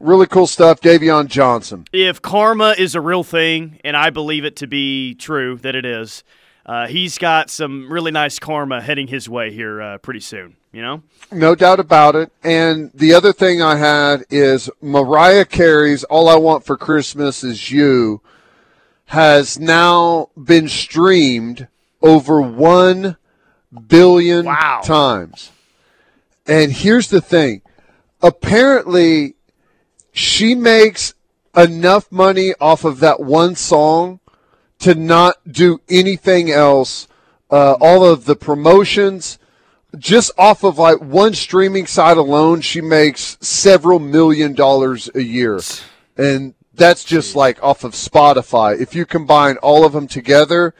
really cool stuff. Davion Johnson. if karma is a real thing, and I believe it to be true that it is, uh, he's got some really nice karma heading his way here uh, pretty soon. You know, No doubt about it. And the other thing I had is Mariah Carey's All I Want for Christmas Is You has now been streamed over 1 billion times. And here's the thing apparently, she makes enough money off of that one song to not do anything else. Uh, all of the promotions, just off of like one streaming site alone, she makes several million dollars a year. And that's just like off of Spotify. If you combine all of them together,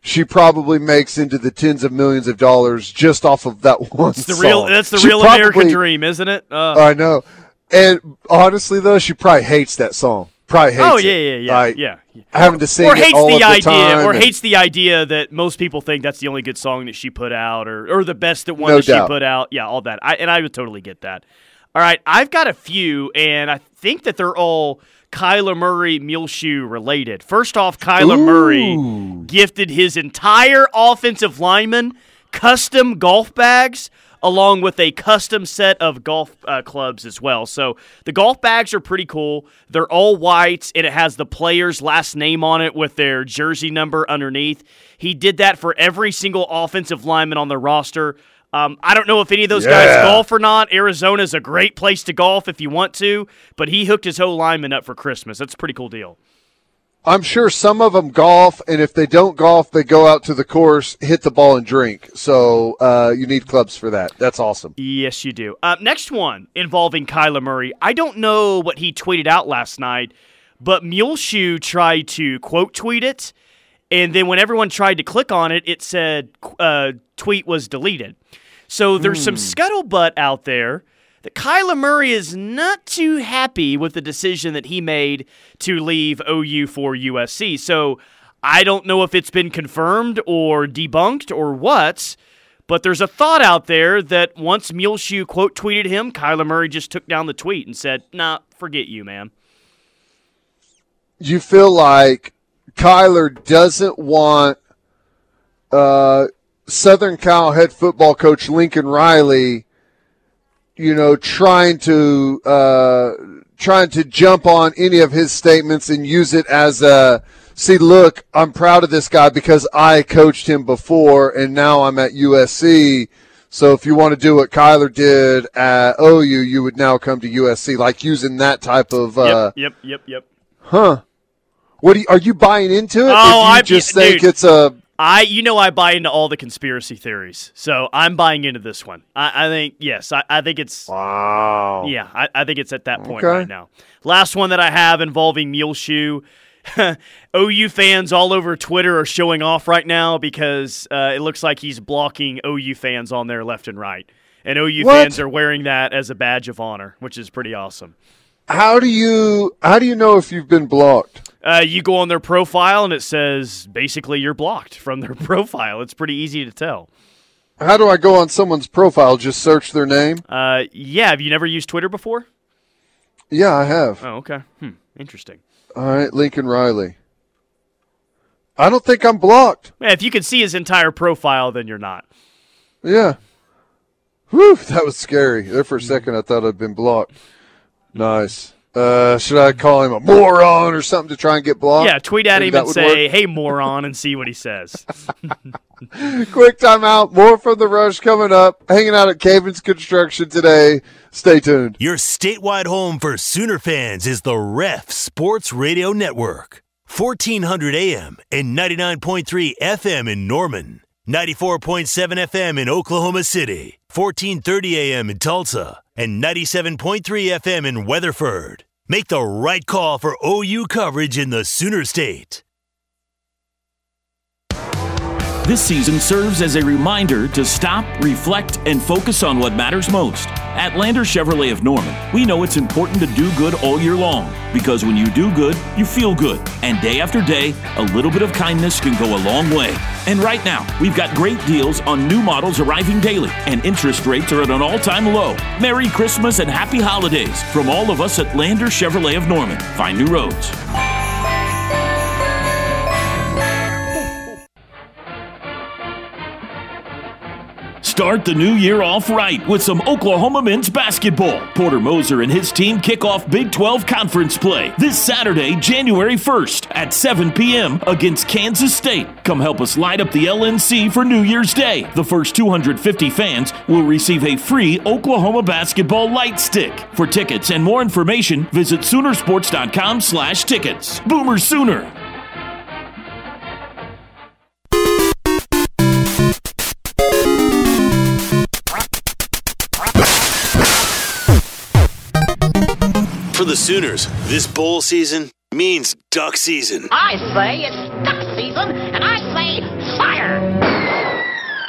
she probably makes into the tens of millions of dollars just off of that one it's the song. real that's the She real American dream, isn't it? Uh, I know. And honestly, though, she probably hates that song. Probably hates oh it. yeah, yeah, yeah, Like, yeah. Having to sing or hates the the idea, or and- hates the idea that most people think that's the only good song that she put out, or or the best that one No that doubt. she put out. Yeah, all that. I, and I would totally get that. All right, I've got a few, and I think that they're all Kyler Murray Muleshoe related. First off, Kyler Murray gifted his entire offensive lineman custom golf bags along with a custom set of golf uh, clubs as well. So the golf bags are pretty cool. They're all white and it has the player's last name on it with their jersey number underneath. He did that for every single offensive lineman on the roster. Um, I don't know if any of those guys golf or not. Arizona's a great place to golf if you want to, but he hooked his whole lineman up for Christmas. That's a pretty cool deal. I'm sure some of them golf, and if they don't golf, they go out to the course, hit the ball, and drink. So uh, you need clubs for that. That's awesome. Yes, you do. Uh, next one involving Kyler Murray. I don't know what he tweeted out last night, but Muleshoe tried to quote tweet it, and then when everyone tried to click on it, it said uh, tweet was deleted. So there's some scuttlebutt out there that Kyler Murray is not too happy with the decision that he made to leave OU for USC. So I don't know if it's been confirmed or debunked or what, but there's a thought out there that once Muleshoe quote tweeted him, Kyler Murray just took down the tweet and said, "Nah, forget you, man." You feel like Kyler doesn't want uh, Southern Cal head football coach Lincoln Riley, you know, trying to uh, trying to jump on any of his statements and use it as a see. Look, I'm proud of this guy because I coached him before, and now I'm at USC. So if you want to do what Kyler did at OU, you would now come to USC, like using that type of. Uh, yep, yep, yep, yep. Huh? What do you, are you buying into it? Oh, I just dude, think it's a. I, you know, I buy into all the conspiracy theories, so I'm buying into this one. I, I think, yes, I, I think it's. Wow. Yeah, I, I think it's at that point Okay. right now. Last one that I have involving Muleshoe. OU fans all over Twitter are showing off right now because uh, it looks like he's blocking OU fans on there left and right. And OU What? fans are wearing that as a badge of honor, which is pretty awesome. How do you how do you know if you've been blocked? Uh, you go on their profile and it says basically you're blocked from their profile. It's pretty easy to tell. How do I go on someone's profile? Just search their name. Uh, yeah, have you never used Twitter before? Yeah, I have. Oh, okay. Hmm, interesting. All right, Lincoln Riley. I don't think I'm blocked. Yeah, if you can see his entire profile, then you're not. Yeah. Whew, that was scary. There for a second, I thought I'd been blocked. Nice. Uh, should I call him a moron or something to try and get blocked? Yeah, tweet at Maybe him and say, work? "Hey, moron," and see what he says. Quick timeout. More from the rush coming up. Hanging out at Caven's Construction today. Stay tuned. Your statewide home for Sooner fans is the Ref Sports Radio Network. 1400 AM and 99.3 FM in Norman. 94.7 FM in Oklahoma City. 1430 AM in Tulsa. And 97.3 FM in Weatherford. Make the right call for OU coverage in the Sooner State. This season serves as a reminder to stop, reflect, and focus on what matters most. At Lander Chevrolet of Norman, we know it's important to do good all year long because when you do good, you feel good. And day after day, a little bit of kindness can go a long way. And right now, we've got great deals on new models arriving daily, and interest rates are at an all time low. Merry Christmas and happy holidays from all of us at Lander Chevrolet of Norman. Find new roads. Start the new year off right with some Oklahoma men's basketball. Porter Moser and his team kick off Big 12 conference play this Saturday, January 1st at 7 p.m. against Kansas State. Come help us light up the LNC for New Year's Day. The first 250 fans will receive a free Oklahoma basketball light stick. For tickets and more information, visit Soonersports.com slash tickets. Boomer Sooner! For the Sooners, this bowl season means duck season. I say it's duck season, and I say fire!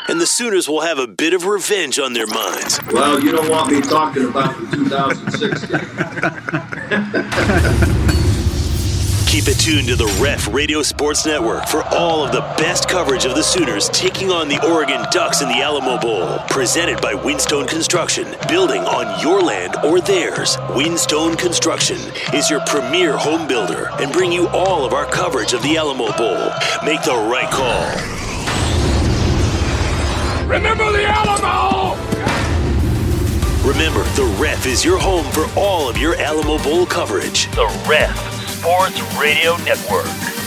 And the Sooners will have a bit of revenge on their minds. Well, you don't want me talking about the 2006 Keep it tuned to the Ref Radio Sports Network for all of the best coverage of the Sooners taking on the Oregon Ducks in the Alamo Bowl. Presented by Windstone Construction, building on your land or theirs. Windstone Construction is your premier home builder and bring you all of our coverage of the Alamo Bowl. Make the right call. Remember the Alamo! Remember, the Ref is your home for all of your Alamo Bowl coverage. The Ref Sports Radio Network.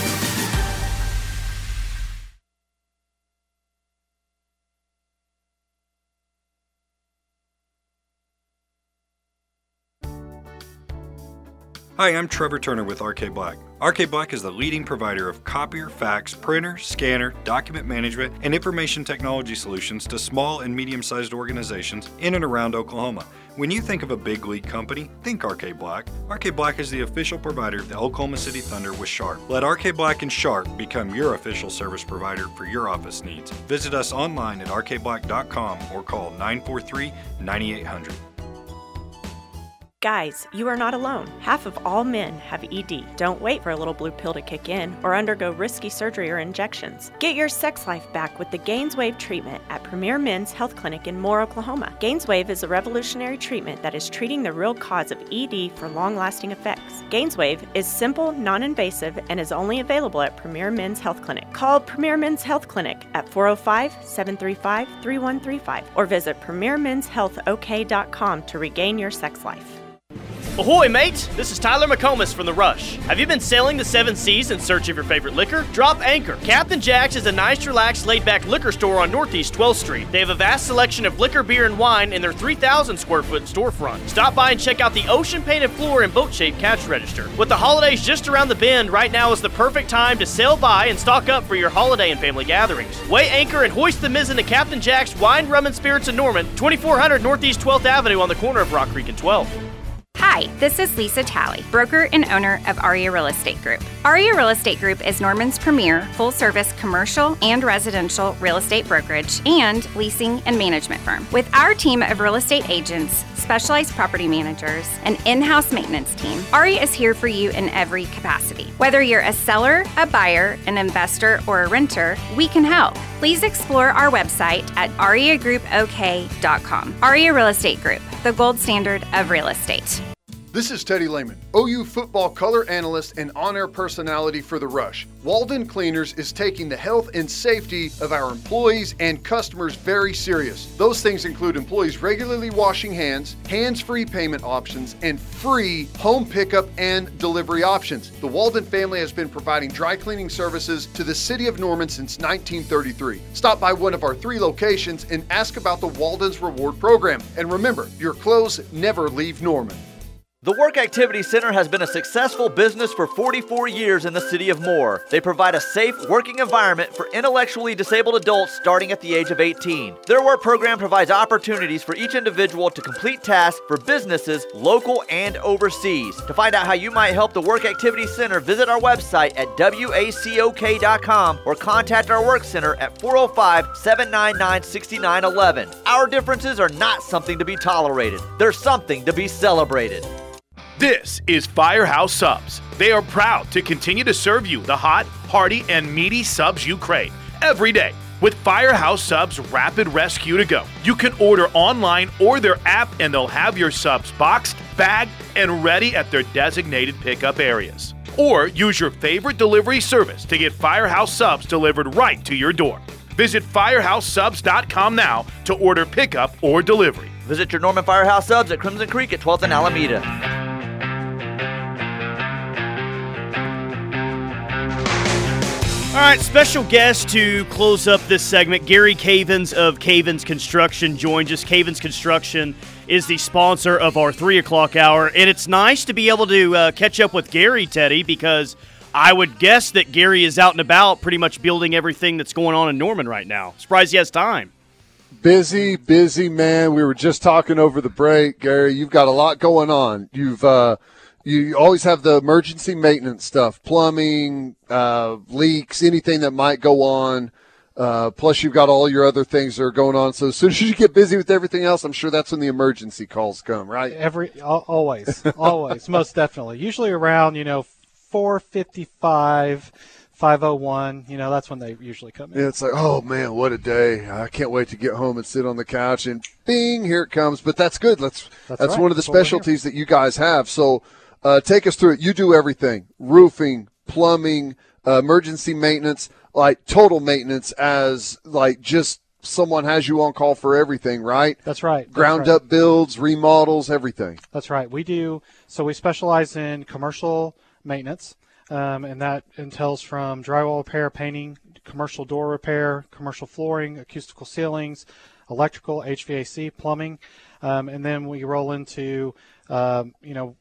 Hi, I'm Trevor Turner with RK Black. RK Black is the leading provider of copier, fax, printer, scanner, document management, and information technology solutions to small and medium sized organizations in and around Oklahoma. When you think of a big league company, think RK Black. RK Black is the official provider of the Oklahoma City Thunder with Sharp. Let RK Black and Sharp become your official service provider for your office needs. Visit us online at rkblack.com or call 943 9800. Guys, you are not alone. Half of all men have ED. Don't wait for a little blue pill to kick in or undergo risky surgery or injections. Get your sex life back with the Gainswave treatment at Premier Men's Health Clinic in Moore, Oklahoma. Gainswave is a revolutionary treatment that is treating the real cause of ED for long lasting effects. Gainswave is simple, non invasive, and is only available at Premier Men's Health Clinic. Call Premier Men's Health Clinic at 405 735 3135 or visit PremierMen'sHealthOK.com to regain your sex life. Ahoy, mate! This is Tyler McComas from The Rush. Have you been sailing the seven seas in search of your favorite liquor? Drop anchor. Captain Jack's is a nice, relaxed, laid back liquor store on Northeast 12th Street. They have a vast selection of liquor, beer, and wine in their 3,000 square foot storefront. Stop by and check out the ocean painted floor and boat shaped cash register. With the holidays just around the bend, right now is the perfect time to sail by and stock up for your holiday and family gatherings. Weigh anchor and hoist the mizzen to Captain Jack's Wine, Rum, and Spirits in Norman, 2400 Northeast 12th Avenue on the corner of Rock Creek and 12th. Hi, this is Lisa Talley, broker and owner of Aria Real Estate Group. Aria Real Estate Group is Norman's premier full service commercial and residential real estate brokerage and leasing and management firm. With our team of real estate agents, specialized property managers, and in house maintenance team, Aria is here for you in every capacity. Whether you're a seller, a buyer, an investor, or a renter, we can help. Please explore our website at ariagroupok.com. Aria Real Estate Group, the gold standard of real estate. This is Teddy Lehman, OU football color analyst and on air personality for The Rush. Walden Cleaners is taking the health and safety of our employees and customers very serious. Those things include employees regularly washing hands, hands free payment options, and free home pickup and delivery options. The Walden family has been providing dry cleaning services to the city of Norman since 1933. Stop by one of our three locations and ask about the Walden's Reward Program. And remember, your clothes never leave Norman. The Work Activity Center has been a successful business for 44 years in the city of Moore. They provide a safe working environment for intellectually disabled adults starting at the age of 18. Their work program provides opportunities for each individual to complete tasks for businesses local and overseas. To find out how you might help the Work Activity Center, visit our website at wacok.com or contact our work center at 405 799 6911. Our differences are not something to be tolerated, they're something to be celebrated. This is Firehouse Subs. They are proud to continue to serve you the hot, hearty, and meaty subs you crave every day. With Firehouse Subs Rapid Rescue to Go, you can order online or their app, and they'll have your subs boxed, bagged, and ready at their designated pickup areas. Or use your favorite delivery service to get Firehouse Subs delivered right to your door. Visit firehousesubs.com now to order pickup or delivery. Visit your Norman Firehouse Subs at Crimson Creek at 12th and Alameda. All right, special guest to close up this segment, Gary Cavens of Cavens Construction joins us. Cavens Construction is the sponsor of our three o'clock hour, and it's nice to be able to uh, catch up with Gary, Teddy, because I would guess that Gary is out and about, pretty much building everything that's going on in Norman right now. Surprised he has time. Busy, busy man. We were just talking over the break, Gary. You've got a lot going on. You've uh, you always have the emergency maintenance stuff, plumbing, uh, leaks, anything that might go on. Uh, plus, you've got all your other things that are going on. So as soon as you get busy with everything else, I'm sure that's when the emergency calls come, right? Every always, always, most definitely. Usually around you know 455. 501, you know, that's when they usually come in. Yeah, it's like, oh man, what a day! I can't wait to get home and sit on the couch and bing, here it comes. But that's good. That's That's that's, right. one of the That's specialties that you guys have. So, uh, take us through it. You do everything: roofing, plumbing, uh, emergency maintenance, like total maintenance. As like just someone has you on call for everything, right? That's right. That's Ground right. up builds, remodels, everything. That's right. We do. So we specialize in commercial maintenance, um, and that entails from drywall repair, painting, commercial door repair, commercial flooring, acoustical ceilings, electrical, HVAC, plumbing, um, and then we roll into, um, you know,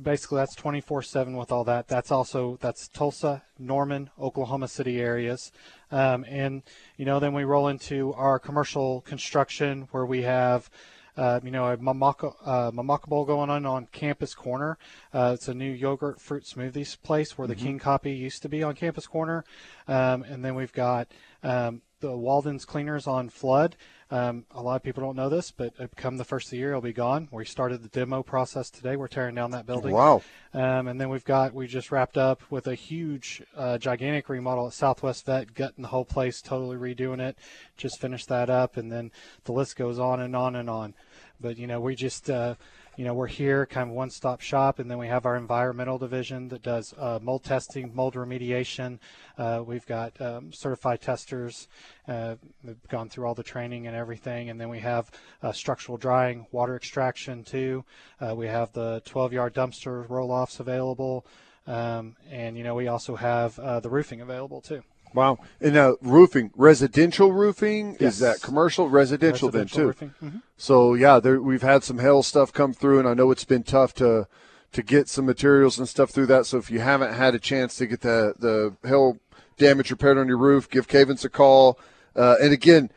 basically that's 24/7 with all that. That's also that's Tulsa, Norman, Oklahoma City areas, um, and you know then we roll into our commercial construction where we have. Uh, you know, a mamaka, uh, mamaka bowl going on on Campus Corner. Uh, it's a new yogurt fruit smoothies place where the Mhm. King Copy used to be on Campus Corner. Um, and then we've got um, the Walden's Cleaners on Flood. Um, a lot of people don't know this, but come the first of the year, it'll be gone. We started the demo process today. We're tearing down that building. Wow. Um, and then we've got, we just wrapped up with a huge, uh, gigantic remodel at Southwest Vet, gutting the whole place, totally redoing it. Just finished that up. And then the list goes on and on and on. But, you know, we just, uh, you know, we're here, kind of one stop shop. And then we have our environmental division that does uh, mold testing, mold remediation. Uh, we've got um, certified testers. Uh, they've gone through all the training and everything. And then we have uh, structural drying, water extraction too. Uh, we have the 12 yard dumpster roll offs available. Um, and, you know, we also have uh, the roofing available too. Wow. And now roofing, residential roofing Yes. is that commercial, residential, Residential then too. mhm. So yeah, there, we've had some hail stuff come through, and I know it's been tough to to get some materials and stuff through that. So if you haven't had a chance to get the the hail damage repaired on your roof, give Cavens a call. Uh, and again,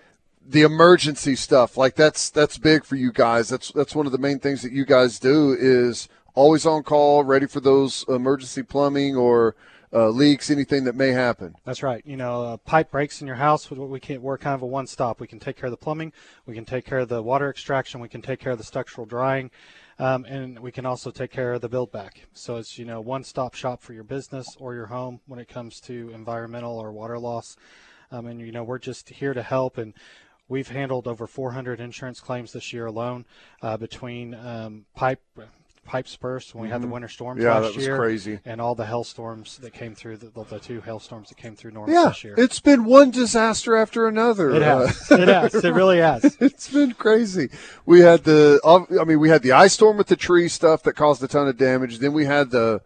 the emergency stuff like that's that's big for you guys. That's that's one of the main things that you guys do is always on call, ready for those emergency plumbing or uh, leaks, anything that may happen. That's right. You know, uh, pipe breaks in your house. We we can we're kind of a one stop. We can take care of the plumbing. We can take care of the water extraction. We can take care of the structural drying, um, and we can also take care of the build back. So it's you know one stop shop for your business or your home when it comes to environmental or water loss. Um, and you know we're just here to help and. We've handled over 400 insurance claims this year alone uh, between um, pipe pipes burst when we had the Mhm. winter storms Yeah, last that was year, crazy. and all the hailstorms that came through the, the two hailstorms that came through Norman Yeah, this year. it's been one disaster after another. It has. It has. It really has. it's been crazy. We had the, I mean, we had the ice storm with the tree stuff that caused a ton of damage. Then we had the,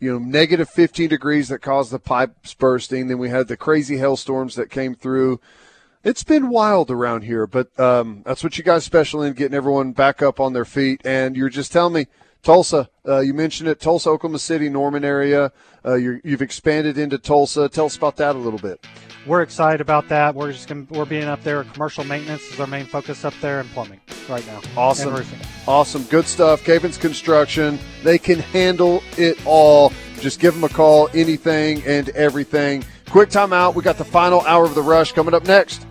you know, negative 15 degrees that caused the pipes bursting. Then we had the crazy hailstorms that came through. It's been wild around here, but um, that's what you guys special in getting everyone back up on their feet. And you're just telling me Tulsa, uh, you mentioned it, Tulsa, Oklahoma City, Norman area. Uh, you have expanded into Tulsa. Tell us about that a little bit. We're excited about that. We're just gonna, we're being up there. Commercial maintenance is our main focus up there, and plumbing right now. Awesome. Awesome. Good stuff. Cavens Construction. They can handle it all. Just give them a call, anything and everything. Quick timeout. We got the final hour of the rush coming up next.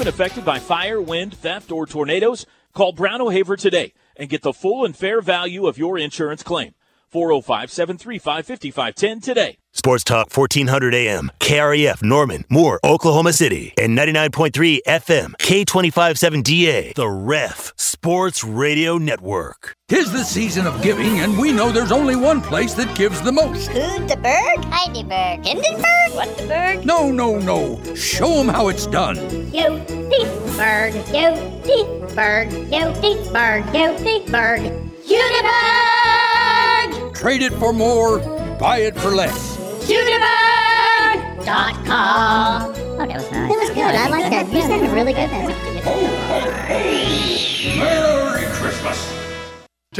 Been affected by fire, wind, theft, or tornadoes? Call Brown O'Haver today and get the full and fair value of your insurance claim. 405 735 5510 today. Sports Talk 1400 AM, KREF Norman, Moore, Oklahoma City, and 99.3 FM, K257DA, The Ref Sports Radio Network. Tis the season of giving, and we know there's only one place that gives the most. Hudiburg, Heidelberg, Hindenburg, what the berg? No, no, no. Show them how it's done. Yo, Berg, yo, Berg, yo, Berg, yo, Berg. Hudiburg! Trade it for more, buy it for less. Hudiburg.com. Oh, that was nice. That was good. I like that. You said a really good Merry Christmas.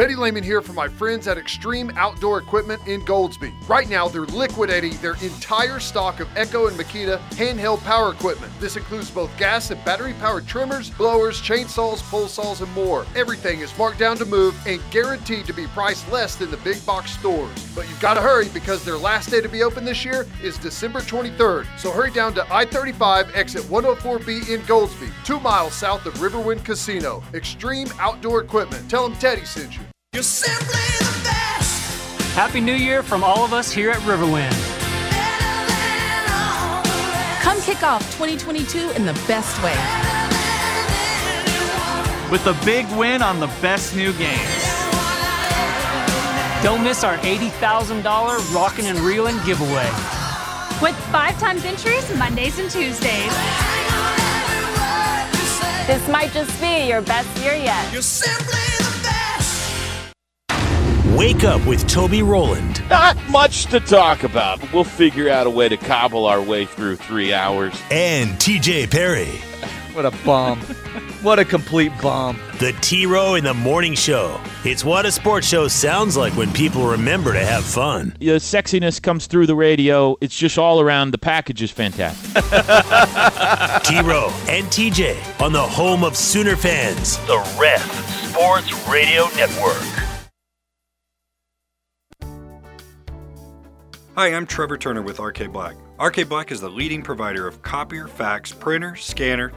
Teddy Lehman here for my friends at Extreme Outdoor Equipment in Goldsby. Right now, they're liquidating their entire stock of Echo and Makita handheld power equipment. This includes both gas and battery powered trimmers, blowers, chainsaws, pole saws, and more. Everything is marked down to move and guaranteed to be priced less than the big box stores. But you've got to hurry because their last day to be open this year is December 23rd. So hurry down to I 35 exit 104B in Goldsby, two miles south of Riverwind Casino. Extreme Outdoor Equipment. Tell them Teddy sent you. You're simply the best. Happy New Year from all of us here at Riverwind. Come kick off 2022 in the best way. With a big win on the best new games. Don't miss our $80,000 Rockin' and Reelin' giveaway. With five times entries Mondays and Tuesdays. This might just be your best year yet. You're simply the Wake up with Toby Roland. Not much to talk about, we'll figure out a way to cobble our way through three hours. And TJ Perry. What a bomb. what a complete bomb. The T Row in the Morning Show. It's what a sports show sounds like when people remember to have fun. The sexiness comes through the radio. It's just all around. The package is fantastic. T Row and TJ on the home of Sooner fans, the Ref Sports Radio Network. Hi, I'm Trevor Turner with RK Black. RK Black is the leading provider of copier, fax, printer, scanner,